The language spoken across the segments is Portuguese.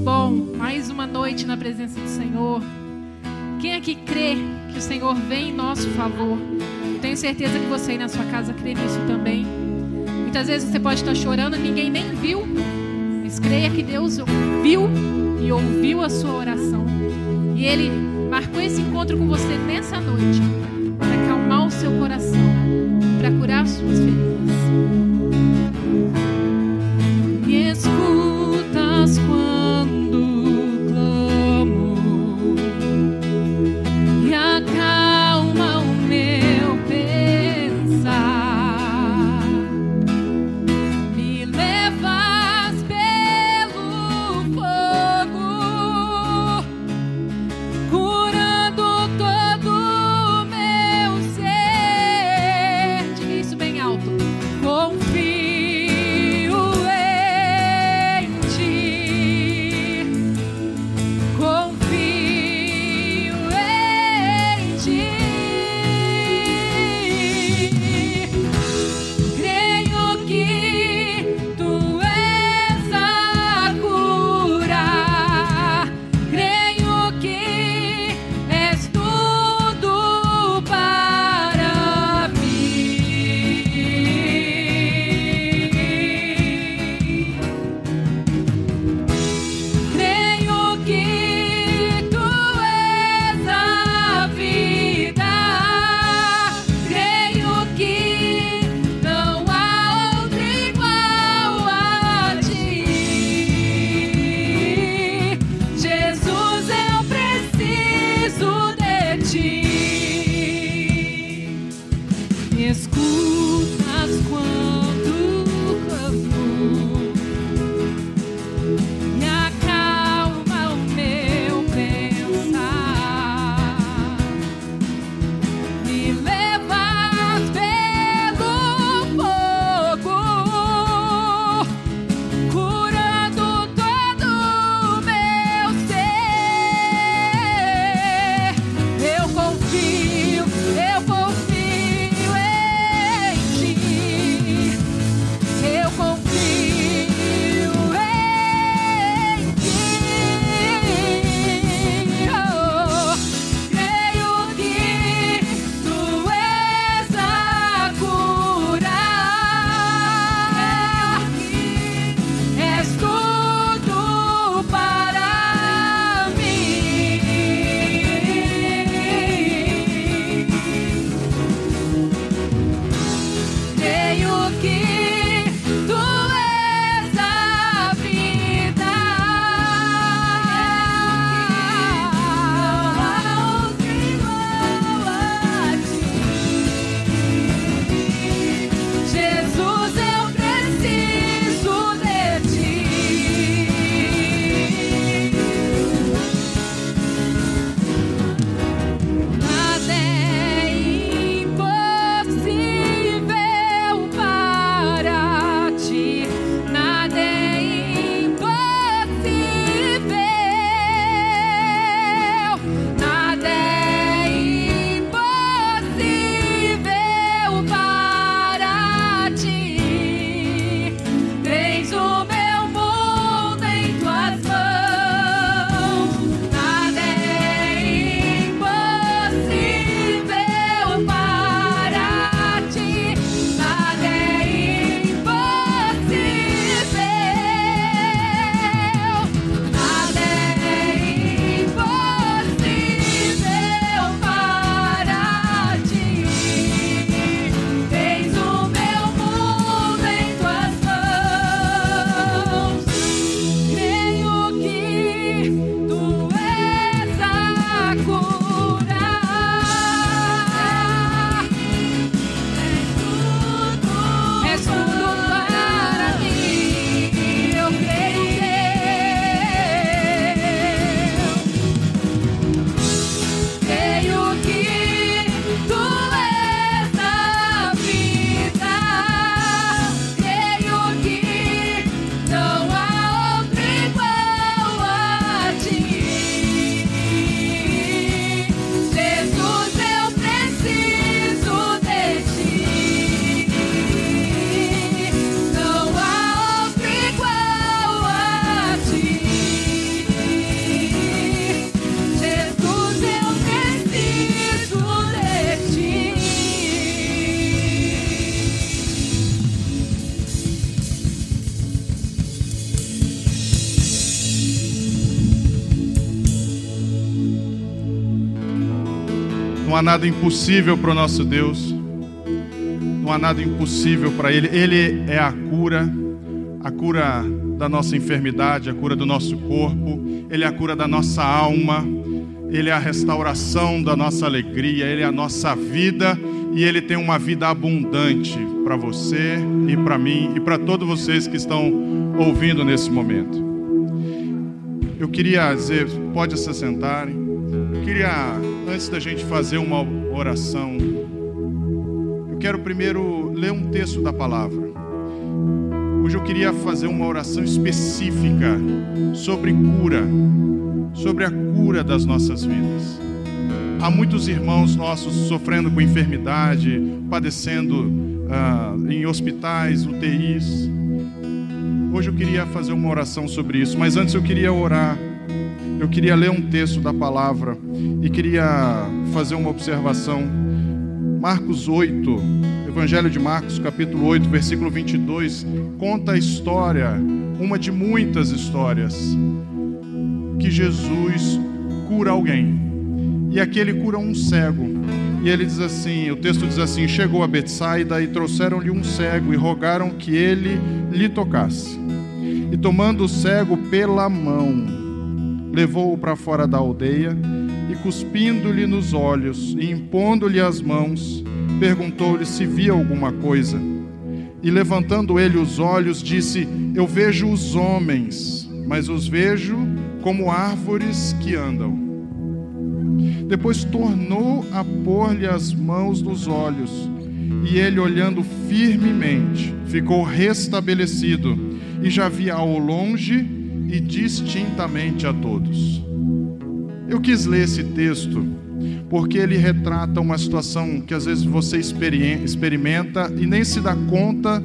bom, mais uma noite na presença do Senhor. Quem aqui crê que o Senhor vem em nosso favor? tenho certeza que você aí na sua casa crê nisso também. Muitas vezes você pode estar chorando e ninguém nem viu, mas creia que Deus viu e ouviu a sua oração. E Ele marcou esse encontro com você nessa noite para acalmar o seu coração, há nada impossível para o nosso Deus. Não há nada impossível para Ele. Ele é a cura, a cura da nossa enfermidade, a cura do nosso corpo. Ele é a cura da nossa alma. Ele é a restauração da nossa alegria. Ele é a nossa vida. E Ele tem uma vida abundante para você e para mim e para todos vocês que estão ouvindo nesse momento. Eu queria dizer, pode se sentarem. Eu queria, antes da gente fazer uma oração, eu quero primeiro ler um texto da palavra. Hoje eu queria fazer uma oração específica sobre cura, sobre a cura das nossas vidas. Há muitos irmãos nossos sofrendo com enfermidade, padecendo ah, em hospitais, UTIs. Hoje eu queria fazer uma oração sobre isso, mas antes eu queria orar. Eu queria ler um texto da palavra e queria fazer uma observação. Marcos 8, Evangelho de Marcos, capítulo 8, versículo 22, conta a história, uma de muitas histórias, que Jesus cura alguém. E aqui ele cura um cego. E ele diz assim: o texto diz assim: Chegou a Betsaida e trouxeram-lhe um cego e rogaram que ele lhe tocasse. E tomando o cego pela mão, levou-o para fora da aldeia e, cuspindo-lhe nos olhos e impondo-lhe as mãos, perguntou-lhe se via alguma coisa. E levantando ele os olhos, disse: Eu vejo os homens, mas os vejo como árvores que andam. Depois tornou a pôr-lhe as mãos nos olhos, e ele, olhando firmemente, ficou restabelecido e já via ao longe e distintamente a todos. Eu quis ler esse texto porque ele retrata uma situação que às vezes você experimenta e nem se dá conta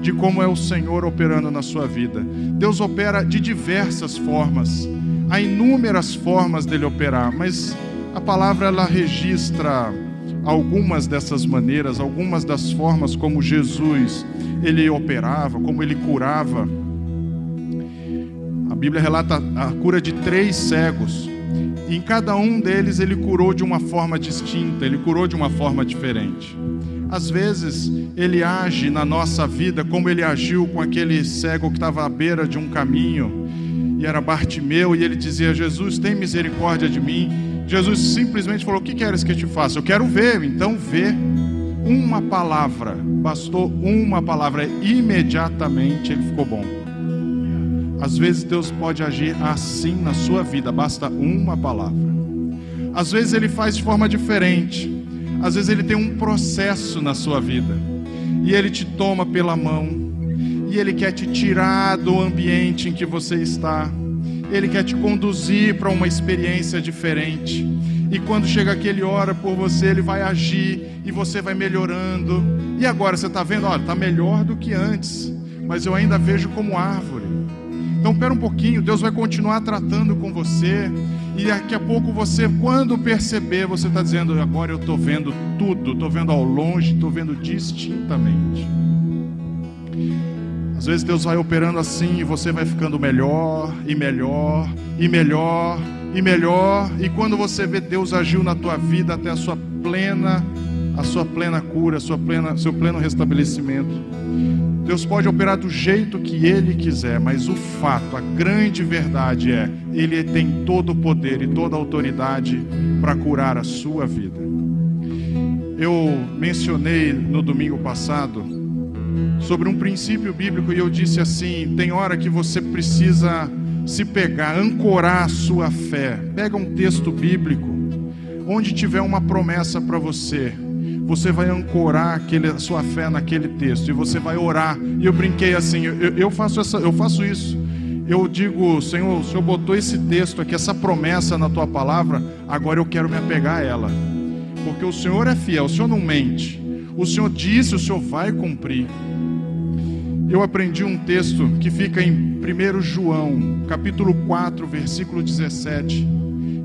de como é o Senhor operando na sua vida. Deus opera de diversas formas, há inúmeras formas dele operar, mas a palavra ela registra algumas dessas maneiras, algumas das formas como Jesus ele operava, como ele curava. Bíblia relata a cura de três cegos. E em cada um deles ele curou de uma forma distinta, ele curou de uma forma diferente. Às vezes ele age na nossa vida como ele agiu com aquele cego que estava à beira de um caminho, e era Bartimeu, e ele dizia: Jesus, tem misericórdia de mim. Jesus simplesmente falou: O que queres que eu te faça? Eu quero ver. Então vê. Uma palavra, bastou uma palavra, imediatamente ele ficou bom. Às vezes Deus pode agir assim na sua vida, basta uma palavra. Às vezes ele faz de forma diferente. Às vezes ele tem um processo na sua vida. E ele te toma pela mão. E ele quer te tirar do ambiente em que você está ele quer te conduzir para uma experiência diferente. E quando chega aquele hora por você, ele vai agir e você vai melhorando. E agora você está vendo, olha, está melhor do que antes, mas eu ainda vejo como árvore. Então, espera um pouquinho, Deus vai continuar tratando com você. E daqui a pouco você, quando perceber, você está dizendo: agora eu estou vendo tudo, estou vendo ao longe, estou vendo distintamente. Às vezes Deus vai operando assim e você vai ficando melhor e melhor e melhor e melhor. E quando você vê Deus agiu na tua vida até a sua plena, a sua plena cura, a sua plena, seu pleno restabelecimento. Deus pode operar do jeito que Ele quiser, mas o fato, a grande verdade é, Ele tem todo o poder e toda a autoridade para curar a sua vida. Eu mencionei no domingo passado sobre um princípio bíblico e eu disse assim: tem hora que você precisa se pegar, ancorar a sua fé. Pega um texto bíblico, onde tiver uma promessa para você, você vai ancorar aquele, a sua fé naquele texto e você vai orar. E eu brinquei assim: eu, eu, faço, essa, eu faço isso. Eu digo, Senhor, o Senhor botou esse texto aqui, essa promessa na tua palavra, agora eu quero me apegar a ela. Porque o Senhor é fiel, o Senhor não mente. O Senhor disse, o Senhor vai cumprir eu aprendi um texto que fica em 1 João, capítulo 4, versículo 17.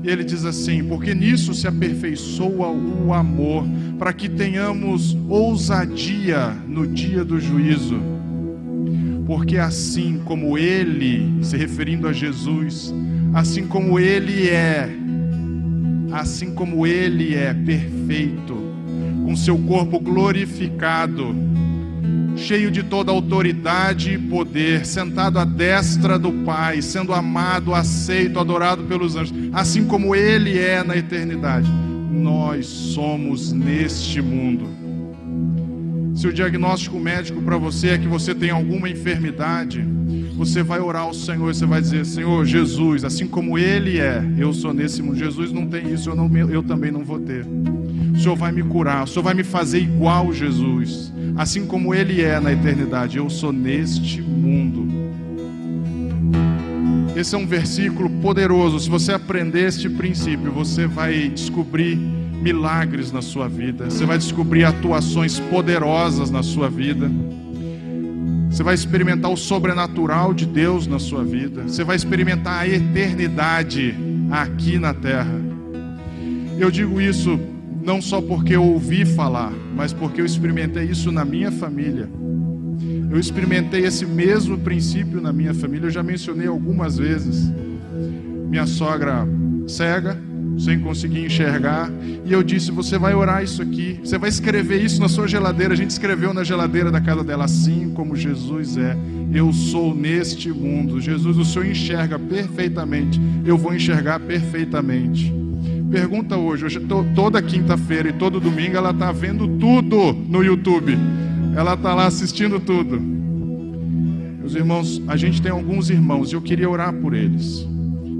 Ele diz assim: Porque nisso se aperfeiçoa o amor, para que tenhamos ousadia no dia do juízo. Porque assim como ele, se referindo a Jesus, assim como ele é, assim como Ele é perfeito, com seu corpo glorificado, cheio de toda autoridade e poder, sentado à destra do Pai, sendo amado, aceito, adorado pelos anjos, assim como Ele é na eternidade. Nós somos neste mundo. Se o diagnóstico médico para você é que você tem alguma enfermidade, você vai orar ao Senhor, você vai dizer: Senhor Jesus, assim como Ele é, eu sou nesse mundo. Jesus não tem isso, eu, não, eu também não vou ter. O Senhor vai me curar, o Senhor vai me fazer igual Jesus, assim como Ele é na eternidade. Eu sou neste mundo. Esse é um versículo poderoso. Se você aprender este princípio, você vai descobrir milagres na sua vida, você vai descobrir atuações poderosas na sua vida. Você vai experimentar o sobrenatural de Deus na sua vida. Você vai experimentar a eternidade aqui na terra. Eu digo isso não só porque eu ouvi falar, mas porque eu experimentei isso na minha família. Eu experimentei esse mesmo princípio na minha família. Eu já mencionei algumas vezes. Minha sogra cega, sem conseguir enxergar. E eu disse: Você vai orar isso aqui, você vai escrever isso na sua geladeira. A gente escreveu na geladeira da casa dela, assim como Jesus é. Eu sou neste mundo. Jesus, o Senhor enxerga perfeitamente. Eu vou enxergar perfeitamente. Pergunta hoje, hoje toda quinta-feira e todo domingo ela está vendo tudo no YouTube. Ela está lá assistindo tudo. Meus irmãos, a gente tem alguns irmãos e eu queria orar por eles.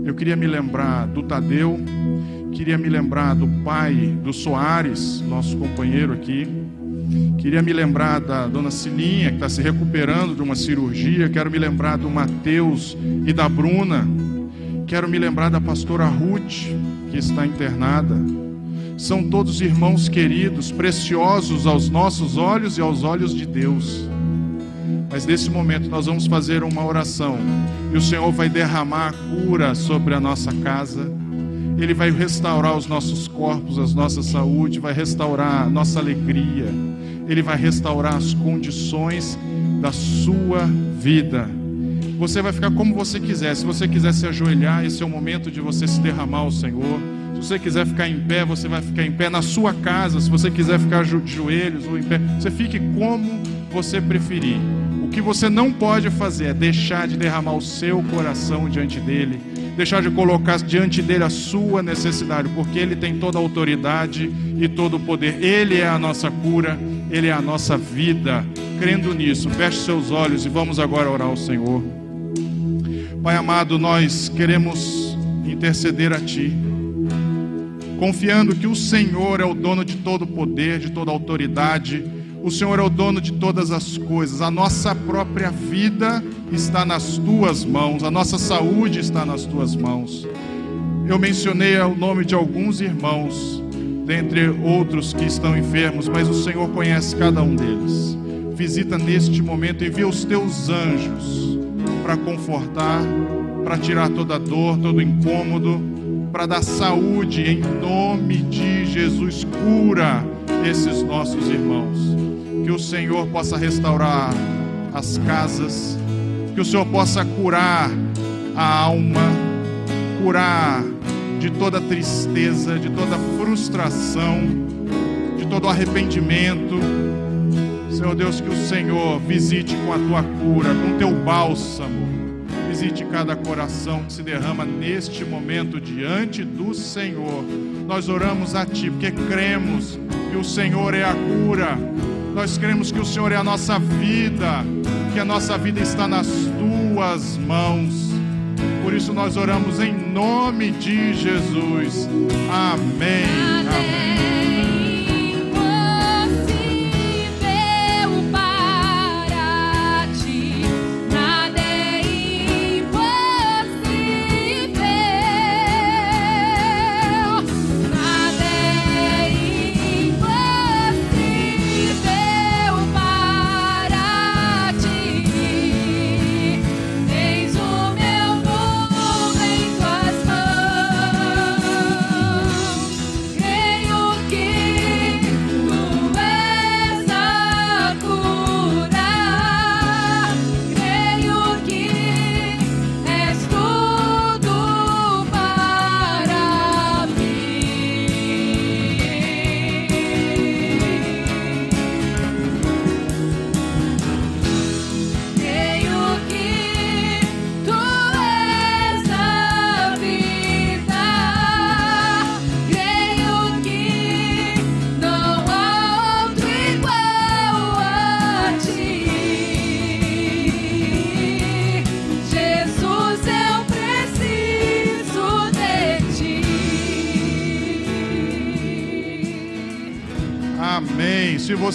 Eu queria me lembrar do Tadeu, queria me lembrar do pai do Soares, nosso companheiro aqui. Queria me lembrar da dona Silinha, que está se recuperando de uma cirurgia. Quero me lembrar do Mateus e da Bruna. Quero me lembrar da pastora Ruth, que está internada. São todos irmãos queridos, preciosos aos nossos olhos e aos olhos de Deus. Mas nesse momento nós vamos fazer uma oração e o Senhor vai derramar cura sobre a nossa casa. Ele vai restaurar os nossos corpos, a nossa saúde, vai restaurar a nossa alegria. Ele vai restaurar as condições da sua vida. Você vai ficar como você quiser. Se você quiser se ajoelhar, esse é o momento de você se derramar ao Senhor. Se você quiser ficar em pé, você vai ficar em pé na sua casa. Se você quiser ficar de joelhos ou em pé, você fique como você preferir. O que você não pode fazer é deixar de derramar o seu coração diante dele, deixar de colocar diante dele a sua necessidade, porque ele tem toda a autoridade e todo o poder. Ele é a nossa cura, ele é a nossa vida. Crendo nisso, feche seus olhos e vamos agora orar ao Senhor. Pai amado, nós queremos interceder a Ti, confiando que o Senhor é o dono de todo poder, de toda autoridade o Senhor é o dono de todas as coisas. A nossa própria vida está nas tuas mãos. A nossa saúde está nas tuas mãos. Eu mencionei o nome de alguns irmãos, dentre outros que estão enfermos, mas o Senhor conhece cada um deles. Visita neste momento, envia os teus anjos para confortar, para tirar toda dor, todo incômodo, para dar saúde em nome de Jesus. Cura esses nossos irmãos que o Senhor possa restaurar as casas, que o Senhor possa curar a alma, curar de toda tristeza, de toda frustração, de todo arrependimento. Senhor Deus, que o Senhor visite com a tua cura, com teu bálsamo, visite cada coração que se derrama neste momento diante do Senhor. Nós oramos a Ti, porque cremos que o Senhor é a cura, nós cremos que o Senhor é a nossa vida, que a nossa vida está nas tuas mãos. Por isso nós oramos em nome de Jesus. Amém. Amém.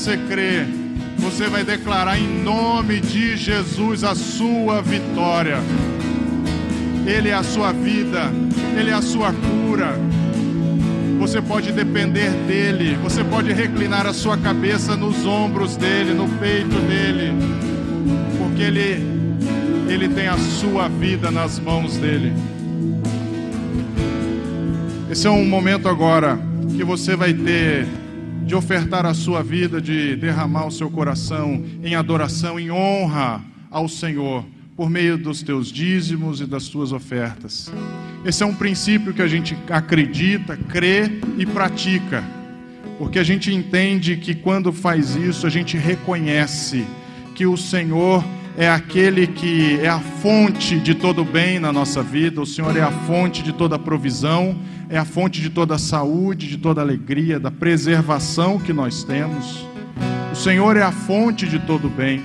Você crê, você vai declarar em nome de Jesus a sua vitória. Ele é a sua vida, Ele é a sua cura. Você pode depender dEle, você pode reclinar a sua cabeça nos ombros dEle, no peito dEle, porque Ele, Ele tem a sua vida nas mãos dEle. Esse é um momento agora que você vai ter de ofertar a sua vida, de derramar o seu coração em adoração, em honra ao Senhor, por meio dos teus dízimos e das tuas ofertas. Esse é um princípio que a gente acredita, crê e pratica, porque a gente entende que quando faz isso, a gente reconhece que o Senhor é aquele que é a fonte de todo bem na nossa vida, o Senhor é a fonte de toda provisão, é a fonte de toda saúde, de toda alegria, da preservação que nós temos. O Senhor é a fonte de todo bem.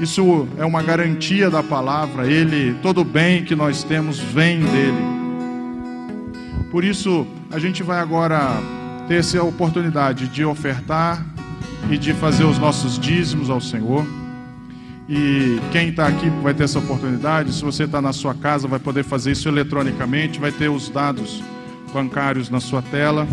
Isso é uma garantia da palavra. Ele, todo bem que nós temos vem dele. Por isso, a gente vai agora ter essa oportunidade de ofertar e de fazer os nossos dízimos ao Senhor. E quem está aqui vai ter essa oportunidade. Se você está na sua casa, vai poder fazer isso eletronicamente, vai ter os dados bancários na sua tela.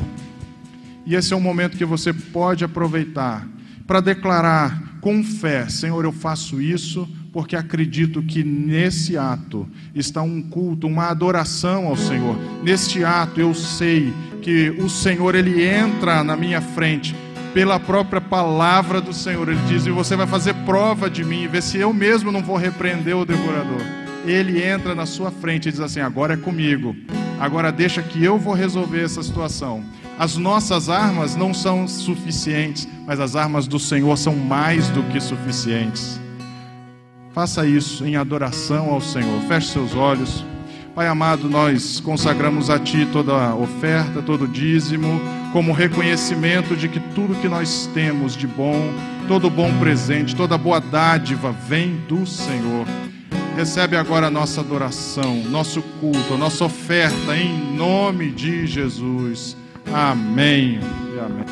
E esse é um momento que você pode aproveitar para declarar com fé: Senhor, eu faço isso porque acredito que nesse ato está um culto, uma adoração ao Senhor. Neste ato eu sei que o Senhor ele entra na minha frente pela própria palavra do Senhor. Ele diz: "E você vai fazer prova de mim, ver se eu mesmo não vou repreender o devorador". Ele entra na sua frente e diz assim: "Agora é comigo". Agora deixa que eu vou resolver essa situação. As nossas armas não são suficientes, mas as armas do Senhor são mais do que suficientes. Faça isso em adoração ao Senhor. Feche seus olhos. Pai amado, nós consagramos a Ti toda a oferta, todo dízimo, como reconhecimento de que tudo que nós temos de bom, todo bom presente, toda boa dádiva vem do Senhor. Recebe agora a nossa adoração, nosso culto, a nossa oferta em nome de Jesus. Amém e amém.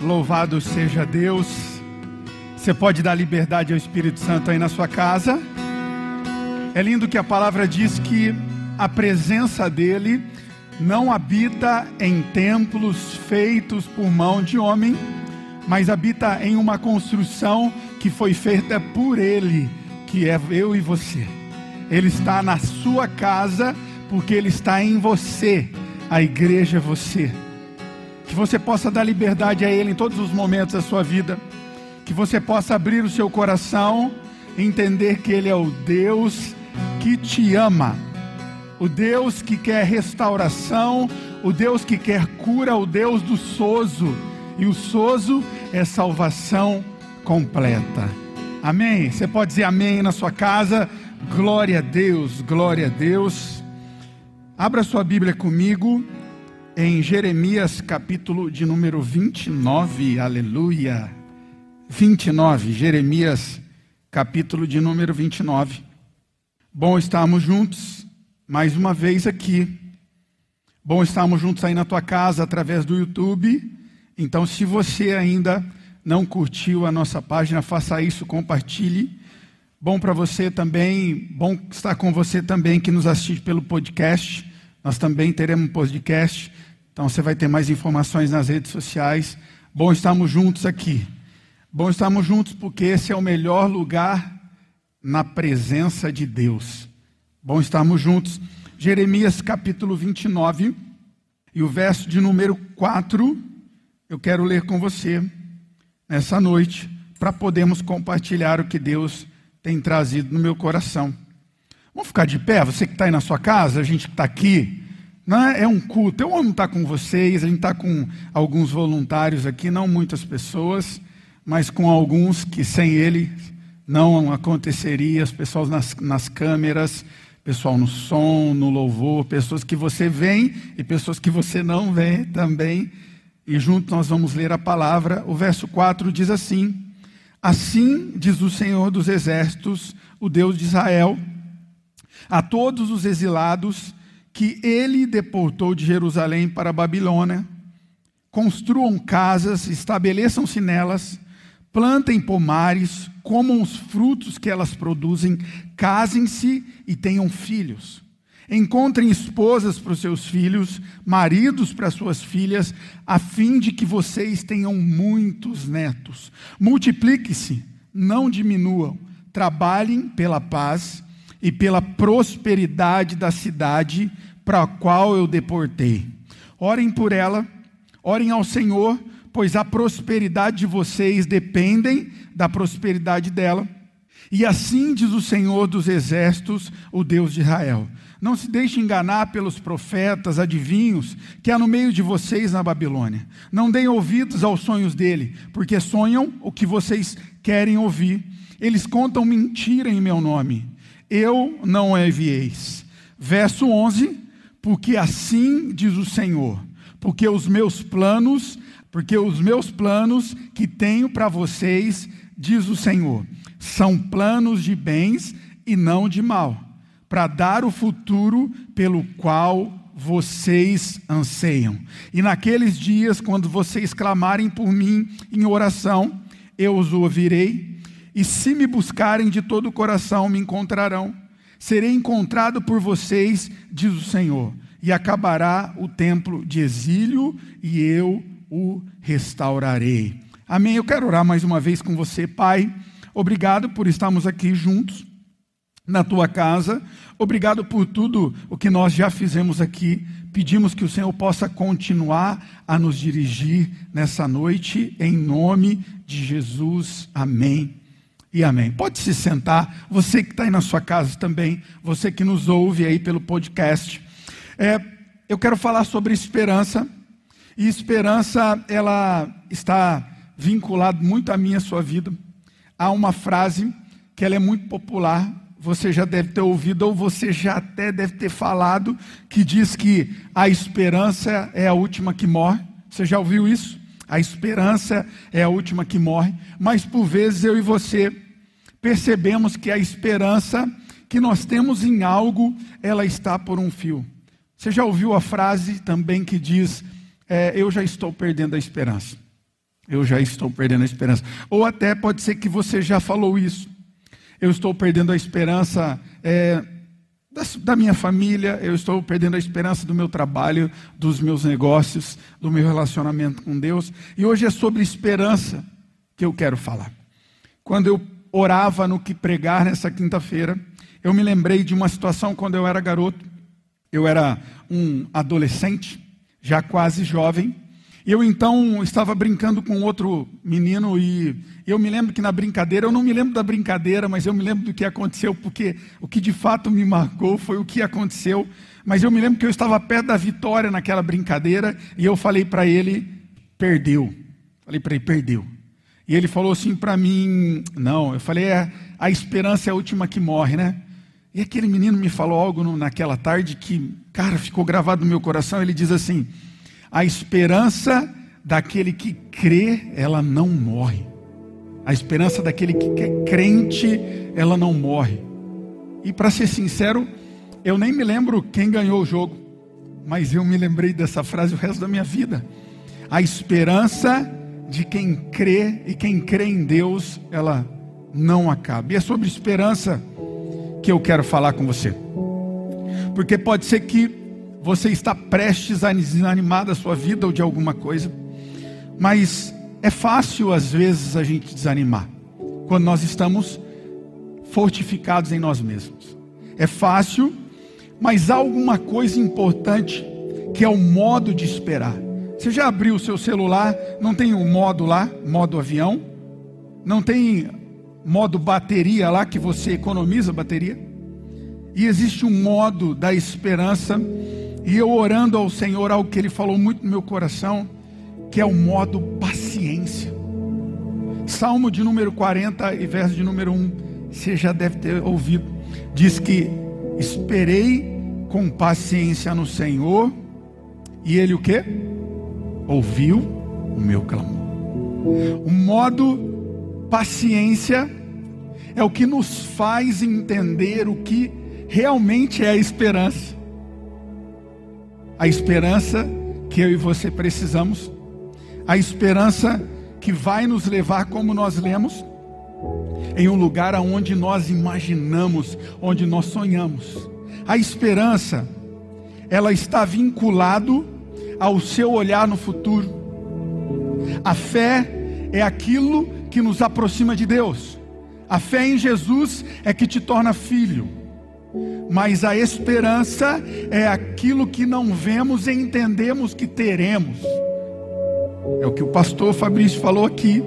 Louvado seja Deus. Você pode dar liberdade ao Espírito Santo aí na sua casa. É lindo que a palavra diz que a presença dele não habita em templos feitos por mão de homem, mas habita em uma construção que foi feita por ele, que é eu e você. Ele está na sua casa porque ele está em você. A igreja é você que você possa dar liberdade a Ele em todos os momentos da sua vida, que você possa abrir o seu coração, entender que Ele é o Deus que te ama, o Deus que quer restauração, o Deus que quer cura, o Deus do sozo, e o sozo é salvação completa. Amém? Você pode dizer amém na sua casa. Glória a Deus, glória a Deus. Abra sua Bíblia comigo em Jeremias, capítulo de número 29. Aleluia. 29, Jeremias, capítulo de número 29. Bom estarmos juntos mais uma vez aqui. Bom estarmos juntos aí na tua casa através do YouTube. Então, se você ainda não curtiu a nossa página, faça isso, compartilhe. Bom para você também, bom estar com você também que nos assiste pelo podcast. Nós também teremos um podcast, então você vai ter mais informações nas redes sociais. Bom estarmos juntos aqui. Bom estarmos juntos porque esse é o melhor lugar na presença de Deus. Bom estarmos juntos. Jeremias capítulo 29 e o verso de número 4, eu quero ler com você nessa noite, para podermos compartilhar o que Deus tem trazido no meu coração. Vamos ficar de pé, você que está aí na sua casa, a gente que está aqui. Não é, um culto. Eu amo estar com vocês, a gente está com alguns voluntários aqui, não muitas pessoas, mas com alguns que sem ele não aconteceria, as pessoas nas, nas câmeras, pessoal no som, no louvor, pessoas que você vê e pessoas que você não vê também. E juntos nós vamos ler a palavra. O verso 4 diz assim: Assim diz o Senhor dos exércitos, o Deus de Israel, a todos os exilados que ele deportou de Jerusalém para a Babilônia, construam casas, estabeleçam-se nelas, plantem pomares, comam os frutos que elas produzem, casem-se e tenham filhos. Encontrem esposas para os seus filhos, maridos para suas filhas, a fim de que vocês tenham muitos netos. Multiplique-se, não diminuam. Trabalhem pela paz e pela prosperidade da cidade para a qual eu deportei. Orem por ela, orem ao Senhor pois a prosperidade de vocês dependem da prosperidade dela. E assim diz o Senhor dos exércitos, o Deus de Israel: Não se deixe enganar pelos profetas, adivinhos, que há no meio de vocês na Babilônia. Não deem ouvidos aos sonhos dele, porque sonham o que vocês querem ouvir. Eles contam mentira em meu nome. Eu não envieis. Verso 11: Porque assim diz o Senhor: Porque os meus planos porque os meus planos que tenho para vocês, diz o Senhor, são planos de bens e não de mal, para dar o futuro pelo qual vocês anseiam. E naqueles dias, quando vocês clamarem por mim em oração, eu os ouvirei, e se me buscarem de todo o coração, me encontrarão. Serei encontrado por vocês, diz o Senhor, e acabará o templo de exílio, e eu o restaurarei. Amém. Eu quero orar mais uma vez com você, Pai. Obrigado por estarmos aqui juntos na tua casa. Obrigado por tudo o que nós já fizemos aqui. Pedimos que o Senhor possa continuar a nos dirigir nessa noite, em nome de Jesus. Amém e amém. Pode se sentar, você que está aí na sua casa também, você que nos ouve aí pelo podcast. É, eu quero falar sobre esperança. E esperança, ela está vinculada muito à minha sua vida. Há uma frase que ela é muito popular, você já deve ter ouvido ou você já até deve ter falado, que diz que a esperança é a última que morre. Você já ouviu isso? A esperança é a última que morre, mas por vezes eu e você percebemos que a esperança que nós temos em algo, ela está por um fio. Você já ouviu a frase também que diz: é, eu já estou perdendo a esperança. Eu já estou perdendo a esperança. Ou até pode ser que você já falou isso. Eu estou perdendo a esperança é, da, da minha família, eu estou perdendo a esperança do meu trabalho, dos meus negócios, do meu relacionamento com Deus. E hoje é sobre esperança que eu quero falar. Quando eu orava no que pregar nessa quinta-feira, eu me lembrei de uma situação quando eu era garoto. Eu era um adolescente já quase jovem. Eu então estava brincando com outro menino e eu me lembro que na brincadeira, eu não me lembro da brincadeira, mas eu me lembro do que aconteceu, porque o que de fato me marcou foi o que aconteceu. Mas eu me lembro que eu estava perto da vitória naquela brincadeira e eu falei para ele: perdeu. Falei para ele: perdeu. E ele falou assim para mim: Não, eu falei, é, a esperança é a última que morre, né? E aquele menino me falou algo naquela tarde que, cara, ficou gravado no meu coração. Ele diz assim: A esperança daquele que crê, ela não morre. A esperança daquele que é crente, ela não morre. E para ser sincero, eu nem me lembro quem ganhou o jogo, mas eu me lembrei dessa frase o resto da minha vida. A esperança de quem crê e quem crê em Deus, ela não acaba. E é sobre esperança que eu quero falar com você. Porque pode ser que você está prestes a desanimar da sua vida ou de alguma coisa, mas é fácil às vezes a gente desanimar quando nós estamos fortificados em nós mesmos. É fácil, mas há alguma coisa importante que é o modo de esperar. Você já abriu o seu celular, não tem o um modo lá, modo avião? Não tem modo bateria lá que você economiza bateria. E existe um modo da esperança, e eu orando ao Senhor, algo que Ele falou muito no meu coração, que é o modo paciência. Salmo de número 40 e verso de número 1, você já deve ter ouvido. Diz que esperei com paciência no Senhor, e Ele o que? Ouviu o meu clamor. O modo paciência é o que nos faz entender o que realmente é a esperança. A esperança que eu e você precisamos, a esperança que vai nos levar, como nós lemos, em um lugar aonde nós imaginamos, onde nós sonhamos. A esperança, ela está vinculado ao seu olhar no futuro. A fé é aquilo que nos aproxima de Deus. A fé em Jesus é que te torna filho. Mas a esperança é aquilo que não vemos e entendemos que teremos. É o que o pastor Fabrício falou aqui.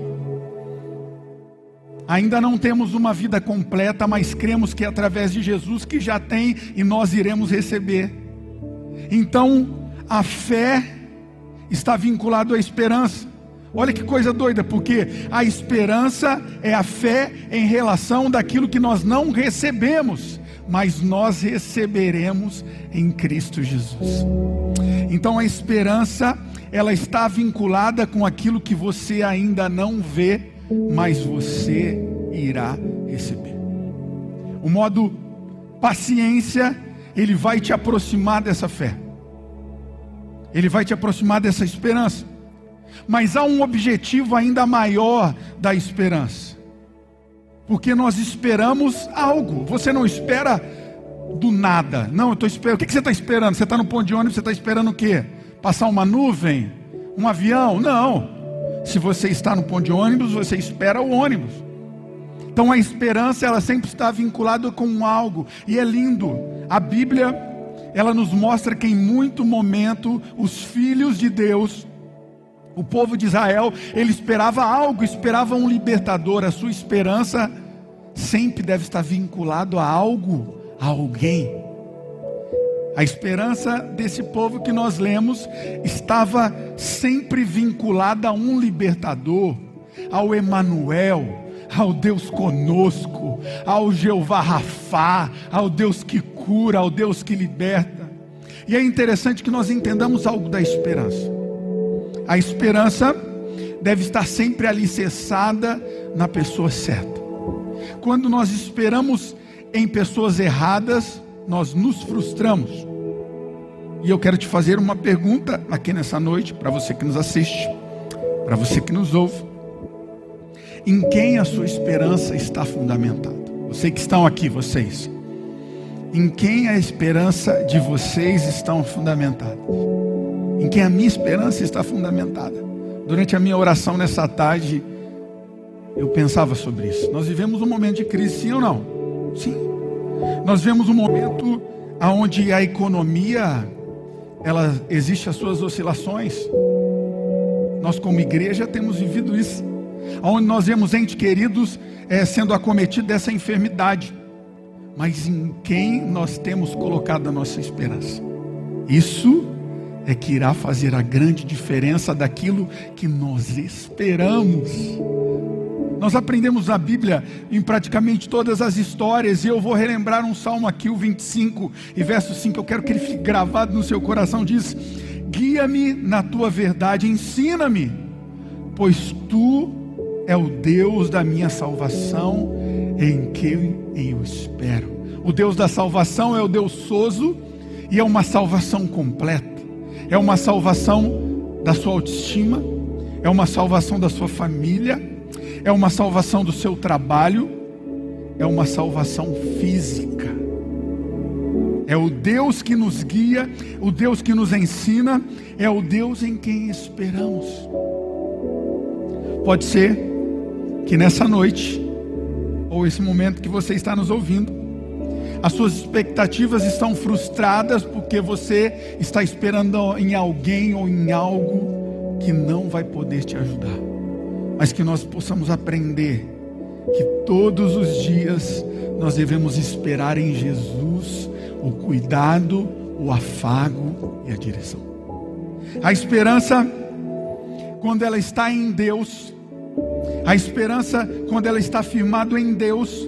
Ainda não temos uma vida completa, mas cremos que é através de Jesus que já tem e nós iremos receber. Então, a fé está vinculada à esperança. Olha que coisa doida, porque a esperança é a fé em relação daquilo que nós não recebemos, mas nós receberemos em Cristo Jesus. Então a esperança, ela está vinculada com aquilo que você ainda não vê, mas você irá receber. O modo paciência, ele vai te aproximar dessa fé. Ele vai te aproximar dessa esperança. Mas há um objetivo ainda maior da esperança. Porque nós esperamos algo. Você não espera do nada. Não, eu estou esperando. O que você está esperando? Você está no ponto de ônibus, você está esperando o quê? Passar uma nuvem? Um avião? Não. Se você está no ponto de ônibus, você espera o ônibus. Então a esperança, ela sempre está vinculada com algo. E é lindo. A Bíblia, ela nos mostra que em muito momento os filhos de Deus o povo de Israel, ele esperava algo, esperava um libertador. A sua esperança sempre deve estar vinculado a algo, a alguém. A esperança desse povo que nós lemos estava sempre vinculada a um libertador, ao Emanuel, ao Deus conosco, ao Jeová Rafá, ao Deus que cura, ao Deus que liberta. E é interessante que nós entendamos algo da esperança. A esperança deve estar sempre alicerçada na pessoa certa. Quando nós esperamos em pessoas erradas, nós nos frustramos. E eu quero te fazer uma pergunta aqui nessa noite, para você que nos assiste, para você que nos ouve. Em quem a sua esperança está fundamentada? Vocês que estão aqui, vocês. Em quem a esperança de vocês estão fundamentadas? Em quem a minha esperança está fundamentada. Durante a minha oração nessa tarde, eu pensava sobre isso. Nós vivemos um momento de crise, sim ou não? Sim. Nós vivemos um momento onde a economia, ela existe as suas oscilações. Nós como igreja temos vivido isso. Onde nós vemos entes queridos é, sendo acometidos dessa enfermidade. Mas em quem nós temos colocado a nossa esperança? Isso é que irá fazer a grande diferença daquilo que nós esperamos. Nós aprendemos a Bíblia em praticamente todas as histórias, e eu vou relembrar um salmo aqui, o 25 e verso 5, eu quero que ele fique gravado no seu coração: diz: Guia-me na tua verdade, ensina-me, pois tu é o Deus da minha salvação, em quem eu espero. O Deus da salvação é o Deus soso, e é uma salvação completa, é uma salvação da sua autoestima, é uma salvação da sua família é uma salvação do seu trabalho, é uma salvação física. É o Deus que nos guia, o Deus que nos ensina, é o Deus em quem esperamos. Pode ser que nessa noite, ou esse momento que você está nos ouvindo, as suas expectativas estão frustradas porque você está esperando em alguém ou em algo que não vai poder te ajudar mas que nós possamos aprender que todos os dias nós devemos esperar em Jesus o cuidado, o afago e a direção. A esperança, quando ela está em Deus, a esperança, quando ela está firmada em Deus,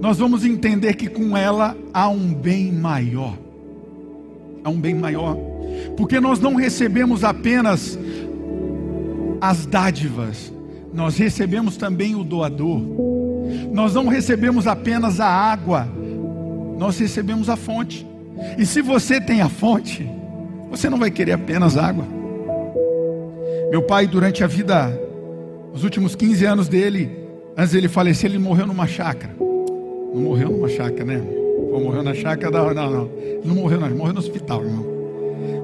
nós vamos entender que com ela há um bem maior. Há um bem maior. Porque nós não recebemos apenas as dádivas, nós recebemos também o doador. Nós não recebemos apenas a água, nós recebemos a fonte. E se você tem a fonte, você não vai querer apenas água. Meu pai, durante a vida, os últimos 15 anos dele, antes dele falecer, ele morreu numa chácara. Não morreu numa chácara, né? Ou morreu na chácara, não, não, não. Não morreu, não, morreu no hospital, irmão.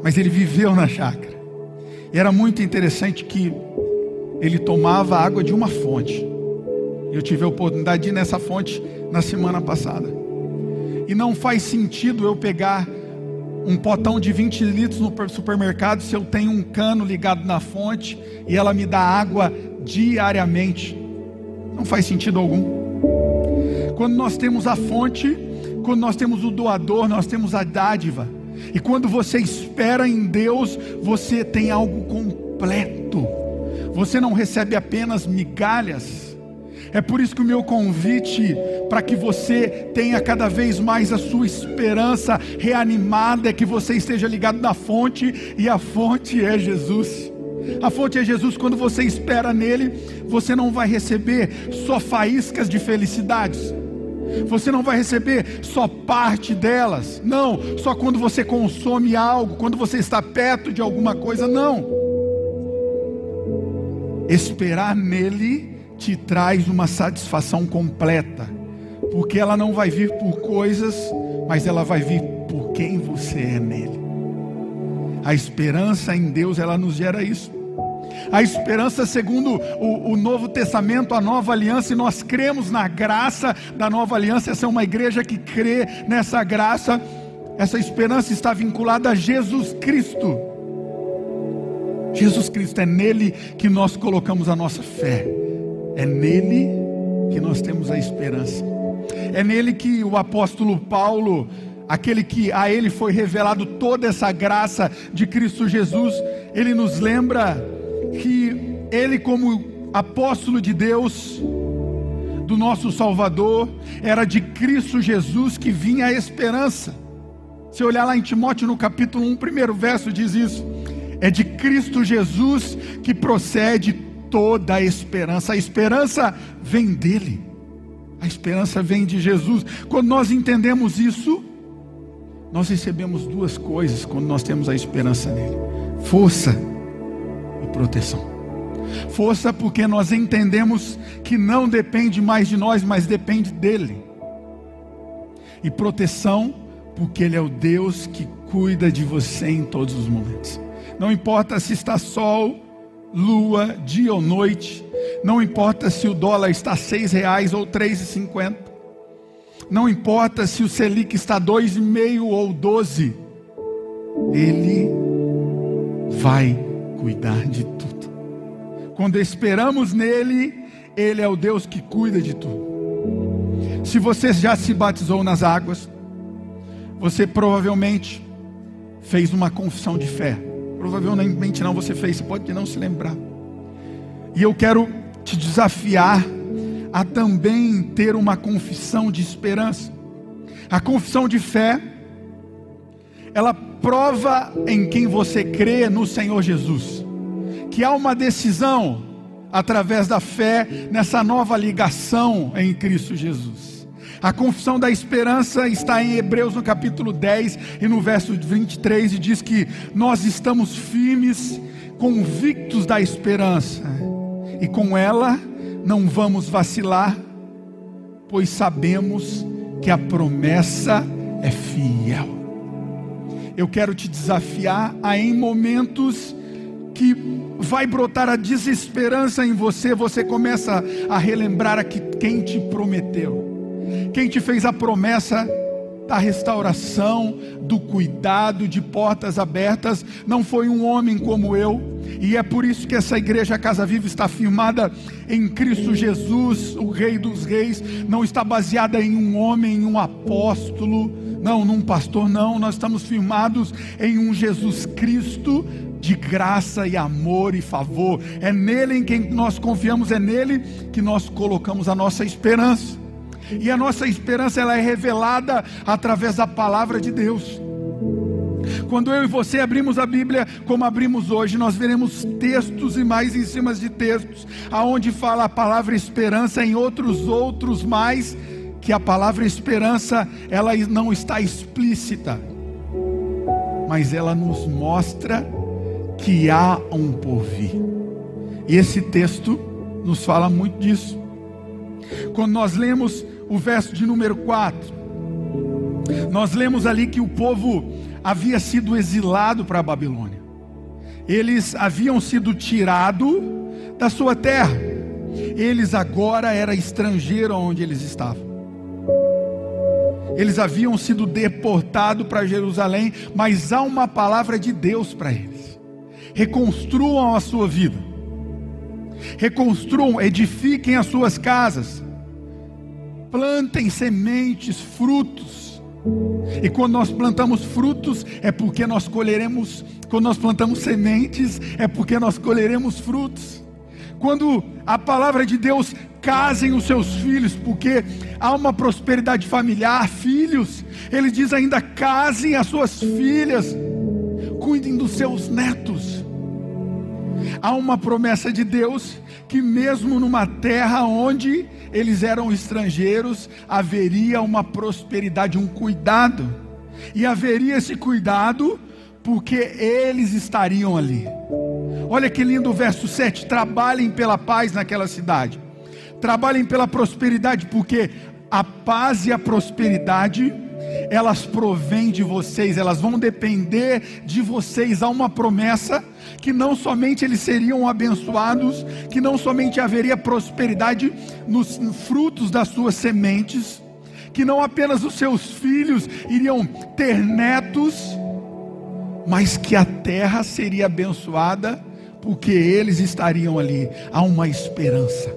Mas ele viveu na chácara. E era muito interessante que ele tomava água de uma fonte. Eu tive a oportunidade de ir nessa fonte na semana passada. E não faz sentido eu pegar um potão de 20 litros no supermercado se eu tenho um cano ligado na fonte e ela me dá água diariamente. Não faz sentido algum. Quando nós temos a fonte, quando nós temos o doador, nós temos a dádiva. E quando você espera em Deus, você tem algo completo. Você não recebe apenas migalhas. É por isso que o meu convite para que você tenha cada vez mais a sua esperança reanimada é que você esteja ligado na fonte e a fonte é Jesus. A fonte é Jesus, quando você espera nele, você não vai receber só faíscas de felicidades. Você não vai receber só parte delas. Não, só quando você consome algo, quando você está perto de alguma coisa, não. Esperar nele te traz uma satisfação completa, porque ela não vai vir por coisas, mas ela vai vir por quem você é nele. A esperança em Deus, ela nos gera isso. A esperança, segundo o, o, Novo Testamento, a nova aliança, e nós cremos na graça da nova aliança. Essa é uma igreja que crê nessa graça. Essa esperança está vinculada a Jesus Cristo. Jesus Cristo, é nele que nós colocamos a nossa fé, é nele que nós temos a esperança, é nele que o apóstolo Paulo, aquele que a ele foi revelado toda essa graça de Cristo Jesus, ele nos lembra que ele, como apóstolo de Deus, do nosso Salvador, era de Cristo Jesus que vinha a esperança. Se olhar lá em Timóteo no capítulo 1, primeiro verso diz isso é de Cristo Jesus que procede toda a esperança. A esperança vem dele. A esperança vem de Jesus. Quando nós entendemos isso, nós recebemos duas coisas quando nós temos a esperança nele: força e proteção. Força porque nós entendemos que não depende mais de nós, mas depende dele. E proteção porque ele é o Deus que cuida de você em todos os momentos. Não importa se está sol, lua, dia ou noite. Não importa se o dólar está seis reais ou três e cinquenta. Não importa se o Selic está dois e meio ou doze. Ele vai cuidar de tudo. Quando esperamos nele, ele é o Deus que cuida de tudo. Se você já se batizou nas águas, você provavelmente fez uma confissão de fé. Provavelmente não você fez, você pode não se lembrar. E eu quero te desafiar a também ter uma confissão de esperança. A confissão de fé, ela prova em quem você crê no Senhor Jesus, que há uma decisão através da fé nessa nova ligação em Cristo Jesus. A confissão da esperança está em Hebreus no capítulo 10 e no verso 23 e diz que nós estamos firmes, convictos da esperança, e com ela não vamos vacilar, pois sabemos que a promessa é fiel. Eu quero te desafiar a em momentos que vai brotar a desesperança em você, você começa a relembrar aqui quem te prometeu. Quem te fez a promessa da restauração, do cuidado, de portas abertas, não foi um homem como eu, e é por isso que essa igreja Casa Viva está firmada em Cristo Jesus, o Rei dos Reis, não está baseada em um homem, em um apóstolo, não, num pastor, não, nós estamos firmados em um Jesus Cristo de graça e amor e favor, é nele em quem nós confiamos, é nele que nós colocamos a nossa esperança. E a nossa esperança ela é revelada através da palavra de Deus. Quando eu e você abrimos a Bíblia, como abrimos hoje, nós veremos textos e mais em cima de textos, aonde fala a palavra esperança, em outros outros mais que a palavra esperança ela não está explícita, mas ela nos mostra que há um porvir. E esse texto nos fala muito disso. Quando nós lemos o verso de número 4. Nós lemos ali que o povo havia sido exilado para a Babilônia. Eles haviam sido tirados da sua terra. Eles agora eram estrangeiros onde eles estavam. Eles haviam sido deportados para Jerusalém, mas há uma palavra de Deus para eles. Reconstruam a sua vida. Reconstruam, edifiquem as suas casas plantem sementes, frutos. E quando nós plantamos frutos, é porque nós colheremos, quando nós plantamos sementes, é porque nós colheremos frutos. Quando a palavra de Deus casem os seus filhos, porque há uma prosperidade familiar, filhos, ele diz ainda casem as suas filhas, cuidem dos seus netos. Há uma promessa de Deus que mesmo numa terra onde eles eram estrangeiros, haveria uma prosperidade, um cuidado. E haveria esse cuidado porque eles estariam ali. Olha que lindo o verso 7: trabalhem pela paz naquela cidade, trabalhem pela prosperidade, porque a paz e a prosperidade elas provêm de vocês, elas vão depender de vocês. Há uma promessa que não somente eles seriam abençoados, que não somente haveria prosperidade nos frutos das suas sementes, que não apenas os seus filhos iriam ter netos, mas que a terra seria abençoada, porque eles estariam ali. Há uma esperança,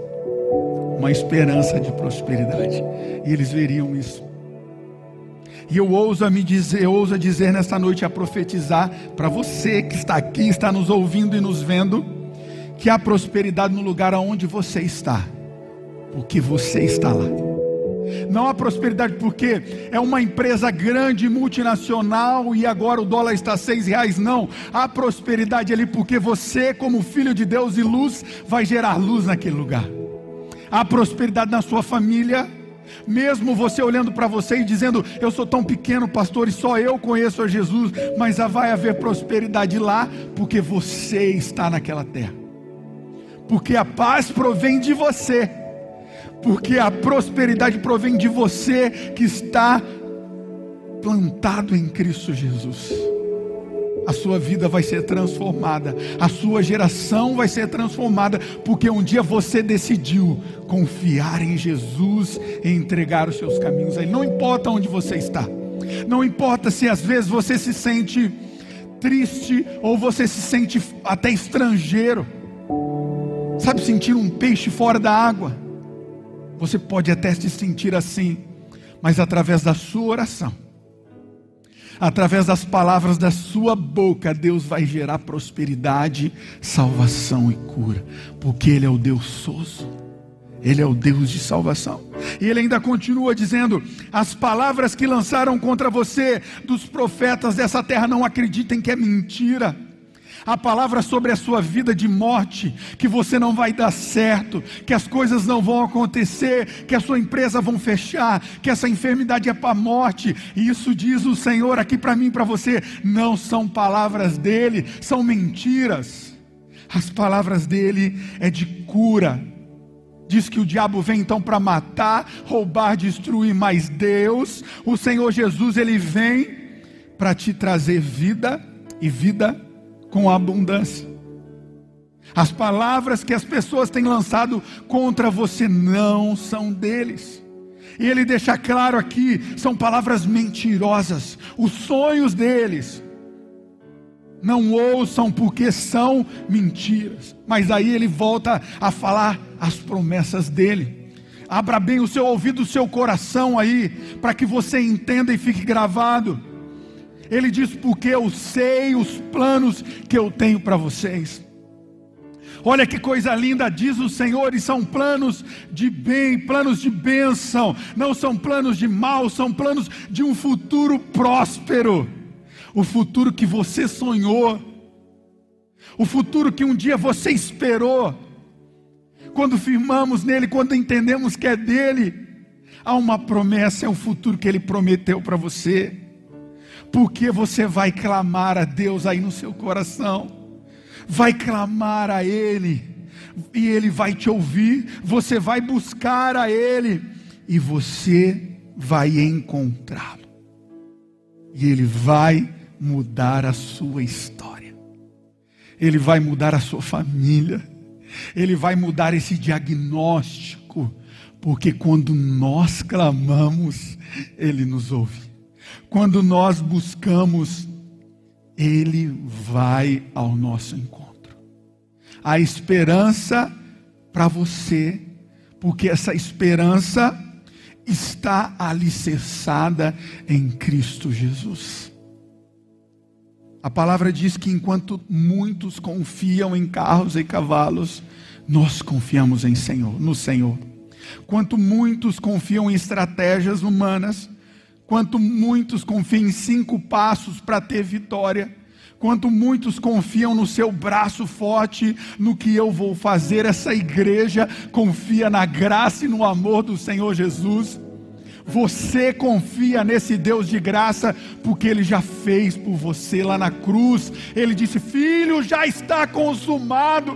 uma esperança de prosperidade, e eles veriam isso. E eu ouso a me dizer, eu ouso a dizer nesta noite a profetizar para você que está aqui, está nos ouvindo e nos vendo, que há prosperidade no lugar aonde você está, porque você está lá. Não há prosperidade porque é uma empresa grande, multinacional e agora o dólar está seis reais. Não, há prosperidade ali porque você, como filho de Deus e luz, vai gerar luz naquele lugar. Há prosperidade na sua família. Mesmo você olhando para você e dizendo: Eu sou tão pequeno, pastor, e só eu conheço a Jesus, mas vai haver prosperidade lá, porque você está naquela terra. Porque a paz provém de você, porque a prosperidade provém de você que está plantado em Cristo Jesus a sua vida vai ser transformada, a sua geração vai ser transformada, porque um dia você decidiu confiar em Jesus e entregar os seus caminhos a Ele. Não importa onde você está, não importa se às vezes você se sente triste ou você se sente até estrangeiro, sabe, sentir um peixe fora da água. Você pode até se sentir assim, mas através da sua oração através das palavras da sua boca, Deus vai gerar prosperidade, salvação e cura, porque Ele é o Deus soso. Ele é o Deus de salvação. E ele ainda continua dizendo: as palavras que lançaram contra você dos profetas dessa terra, não acreditem que é mentira. A palavra sobre a sua vida de morte, que você não vai dar certo, que as coisas não vão acontecer, que a sua empresa vão fechar, que essa enfermidade é para a morte. E isso diz o Senhor aqui para mim para você, não são palavras dele, são mentiras. As palavras dele é de cura, diz que o diabo vem então para matar, roubar, destruir, mas Deus, o Senhor Jesus, ele vem para te trazer vida e vida com abundância. As palavras que as pessoas têm lançado contra você não são deles. E ele deixa claro aqui, são palavras mentirosas. Os sonhos deles não ouçam porque são mentiras. Mas aí ele volta a falar as promessas dele. Abra bem o seu ouvido, o seu coração aí, para que você entenda e fique gravado. Ele diz: Porque eu sei os planos que eu tenho para vocês. Olha que coisa linda, diz o Senhor, e são planos de bem, planos de bênção, não são planos de mal, são planos de um futuro próspero o futuro que você sonhou, o futuro que um dia você esperou. Quando firmamos nele, quando entendemos que é dele, há uma promessa, é o futuro que ele prometeu para você. Porque você vai clamar a Deus aí no seu coração, vai clamar a Ele, e Ele vai te ouvir, você vai buscar a Ele, e você vai encontrá-lo, e Ele vai mudar a sua história, Ele vai mudar a sua família, Ele vai mudar esse diagnóstico, porque quando nós clamamos, Ele nos ouve, quando nós buscamos, Ele vai ao nosso encontro. A esperança para você, porque essa esperança está alicerçada em Cristo Jesus. A palavra diz que enquanto muitos confiam em carros e cavalos, nós confiamos em Senhor, no Senhor. Quanto muitos confiam em estratégias humanas, quanto muitos confiam em cinco passos para ter vitória, quanto muitos confiam no seu braço forte, no que eu vou fazer, essa igreja confia na graça e no amor do Senhor Jesus. Você confia nesse Deus de graça, porque Ele já fez por você lá na cruz. Ele disse: Filho, já está consumado.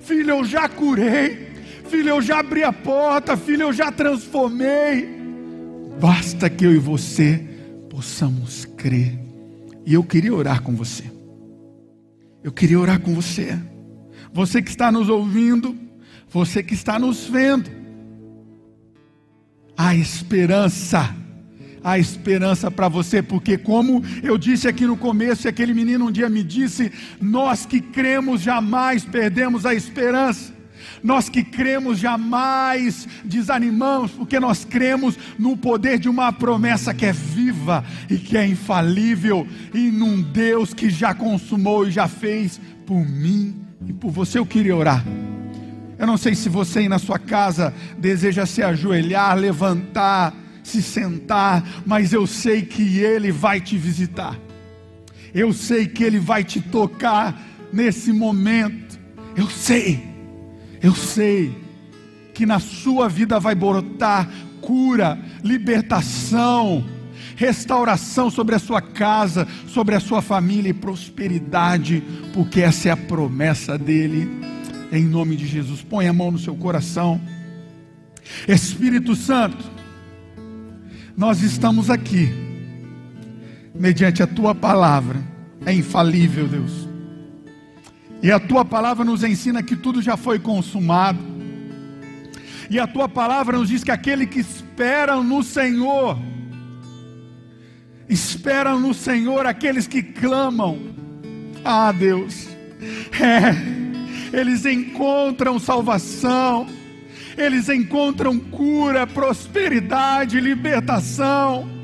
Filho, eu já curei. Filho, eu já abri a porta. Filho, eu já transformei. Basta que eu e você possamos crer. E eu queria orar com você. Eu queria orar com você. Você que está nos ouvindo, você que está nos vendo a esperança. A esperança para você, porque, como eu disse aqui no começo, aquele menino um dia me disse: Nós que cremos jamais perdemos a esperança. Nós que cremos jamais desanimamos, porque nós cremos no poder de uma promessa que é viva e que é infalível, e num Deus que já consumou e já fez por mim e por você. Eu queria orar. Eu não sei se você aí na sua casa deseja se ajoelhar, levantar, se sentar, mas eu sei que Ele vai te visitar. Eu sei que Ele vai te tocar nesse momento. Eu sei, eu sei que na sua vida vai brotar cura, libertação, restauração sobre a sua casa, sobre a sua família e prosperidade, porque essa é a promessa dele em nome de Jesus. Põe a mão no seu coração. Espírito Santo, nós estamos aqui, mediante a tua palavra, é infalível, Deus. E a tua palavra nos ensina que tudo já foi consumado. E a tua palavra nos diz que aquele que espera no Senhor, espera no Senhor aqueles que clamam. Ah, Deus, é eles encontram salvação, eles encontram cura, prosperidade, libertação.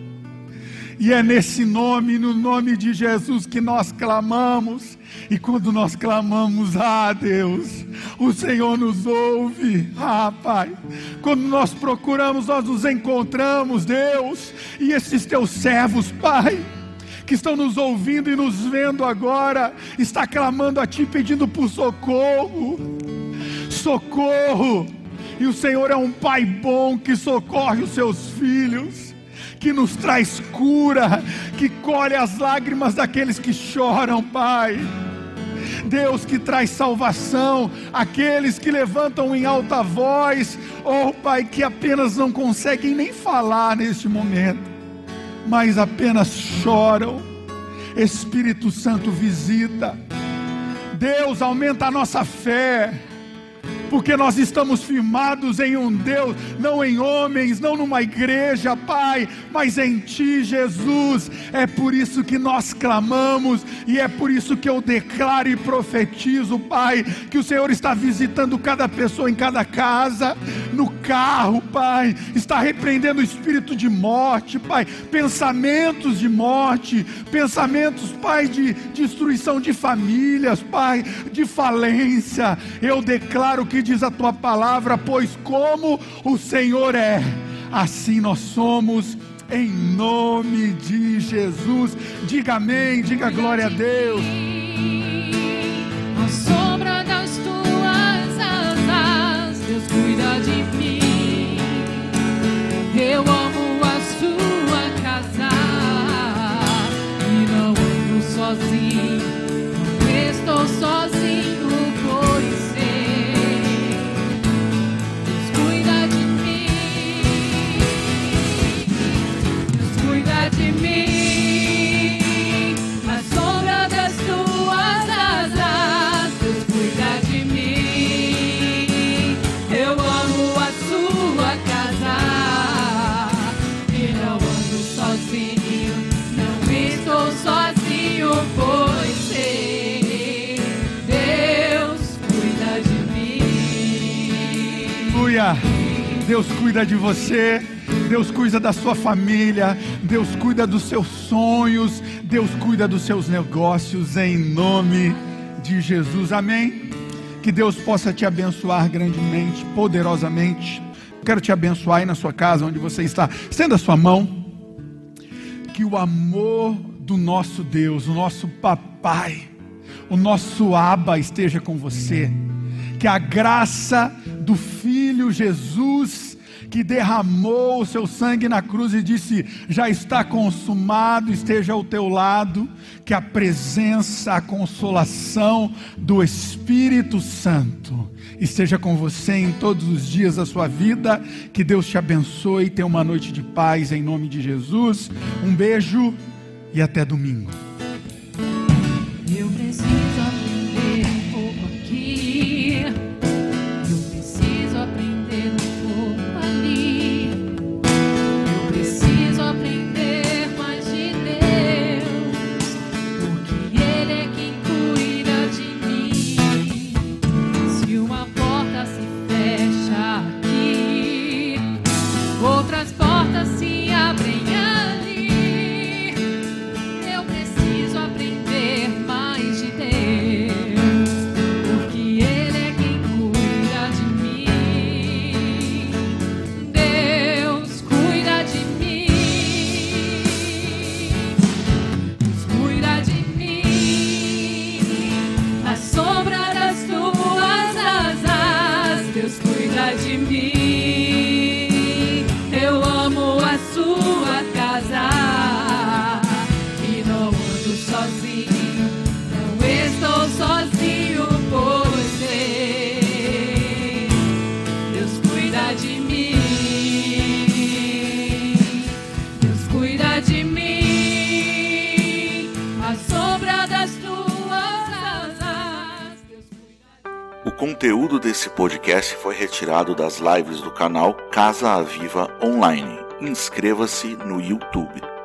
E é nesse nome, no nome de Jesus, que nós clamamos. E quando nós clamamos, ah Deus, o Senhor nos ouve, ah Pai. Quando nós procuramos, nós nos encontramos, Deus. E esses teus servos, Pai, que estão nos ouvindo e nos vendo agora, está clamando a Ti pedindo por socorro. Socorro. E o Senhor é um Pai bom que socorre os seus filhos, que nos traz cura, que colhe as lágrimas daqueles que choram, Pai. Deus que traz salvação, aqueles que levantam em alta voz, oh Pai, que apenas não conseguem nem falar neste momento mas apenas choram. Espírito Santo visita. Deus aumenta a nossa fé porque nós estamos firmados em um Deus, não em homens, não numa igreja, Pai, mas em Ti, Jesus. É por isso que nós clamamos e é por isso que eu declaro e profetizo, Pai, que o Senhor está visitando cada pessoa em cada casa, no carro, Pai, está repreendendo o espírito de morte, Pai, pensamentos de morte, pensamentos, Pai, de destruição de famílias, Pai, de falência. Eu declaro que que diz a tua palavra, pois como o Senhor é, assim nós somos, em nome de Jesus. Diga amém, diga glória a Deus. Eu amo a sua casa e não ando sozinho, não estou sozinho. Deus cuida de você, Deus cuida da sua família, Deus cuida dos seus sonhos, Deus cuida dos seus negócios, em nome de Jesus. Amém. Que Deus possa te abençoar grandemente, poderosamente. Quero te abençoar aí na sua casa, onde você está. Estenda a sua mão. Que o amor do nosso Deus, o nosso papai, o nosso Aba esteja com você. Que a graça do Filho Jesus, que derramou o seu sangue na cruz e disse: Já está consumado, esteja ao teu lado, que a presença, a consolação do Espírito Santo esteja com você em todos os dias da sua vida, que Deus te abençoe, tenha uma noite de paz em nome de Jesus. Um beijo e até domingo. Desse podcast foi retirado das lives do canal Casa Aviva Online. Inscreva-se no YouTube.